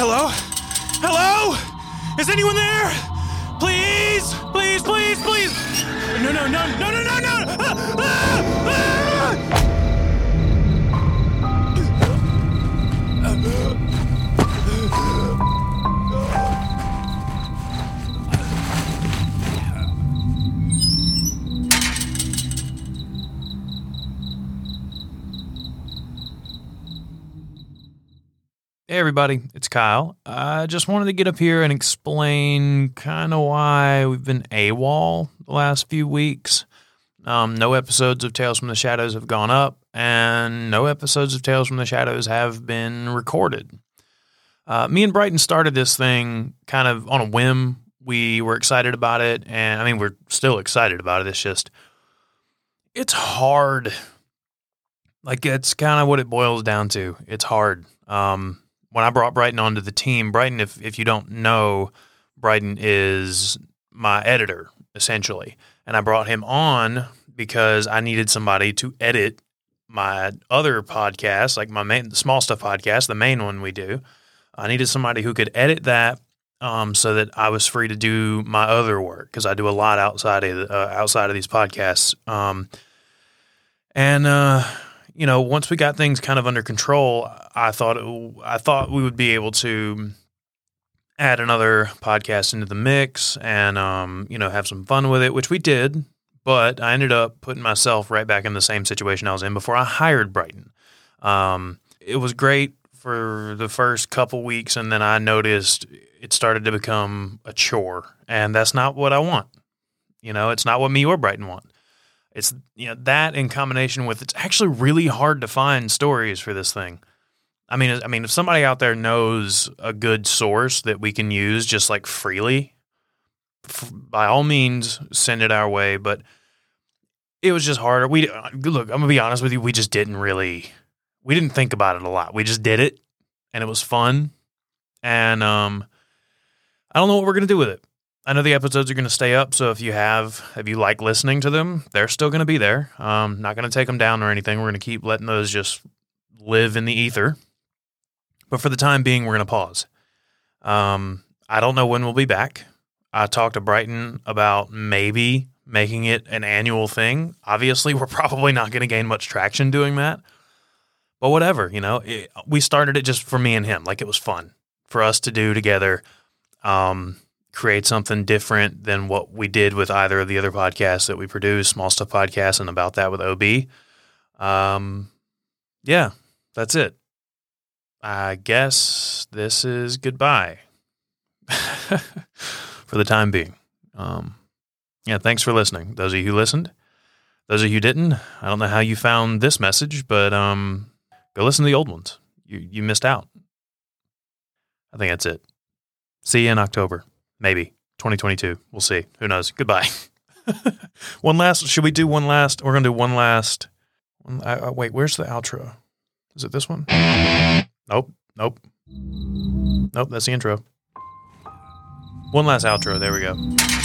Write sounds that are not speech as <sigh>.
Hello? Hello? Is anyone there? Please, please, please, please. No, no, no, no, no, no. Hey, everybody, it's Kyle. I just wanted to get up here and explain kind of why we've been AWOL the last few weeks. Um, no episodes of Tales from the Shadows have gone up, and no episodes of Tales from the Shadows have been recorded. Uh, me and Brighton started this thing kind of on a whim. We were excited about it, and I mean, we're still excited about it. It's just, it's hard. Like, it's kind of what it boils down to. It's hard. Um, when I brought Brighton onto the team, Brighton, if if you don't know, Brighton is my editor essentially, and I brought him on because I needed somebody to edit my other podcast, like my main small stuff podcast, the main one we do. I needed somebody who could edit that, um, so that I was free to do my other work because I do a lot outside of uh, outside of these podcasts. Um, and uh, you know, once we got things kind of under control, I thought it, I thought we would be able to add another podcast into the mix and um, you know have some fun with it, which we did. But I ended up putting myself right back in the same situation I was in before I hired Brighton. Um, it was great for the first couple weeks, and then I noticed it started to become a chore, and that's not what I want. You know, it's not what me or Brighton want. It's you know that in combination with it's actually really hard to find stories for this thing. I mean, I mean, if somebody out there knows a good source that we can use just like freely, f- by all means, send it our way. But it was just harder. We look. I'm gonna be honest with you. We just didn't really. We didn't think about it a lot. We just did it, and it was fun. And um, I don't know what we're gonna do with it. I know the episodes are going to stay up, so if you have, if you like listening to them, they're still going to be there. Um, not going to take them down or anything. We're going to keep letting those just live in the ether. But for the time being, we're going to pause. Um, I don't know when we'll be back. I talked to Brighton about maybe making it an annual thing. Obviously, <laughs> we're probably not going to gain much traction doing that. But whatever, you know, it, we started it just for me and him. Like it was fun for us to do together. Um, create something different than what we did with either of the other podcasts that we produce, Small Stuff Podcast and About That with OB. Um, yeah, that's it. I guess this is goodbye <laughs> for the time being. Um, yeah, thanks for listening. Those of you who listened, those of you didn't, I don't know how you found this message, but um, go listen to the old ones. You you missed out. I think that's it. See you in October. Maybe 2022. We'll see. Who knows? Goodbye. <laughs> one last. Should we do one last? We're gonna do one last. I, I, wait, where's the outro? Is it this one? Nope. Nope. Nope. That's the intro. One last outro. There we go.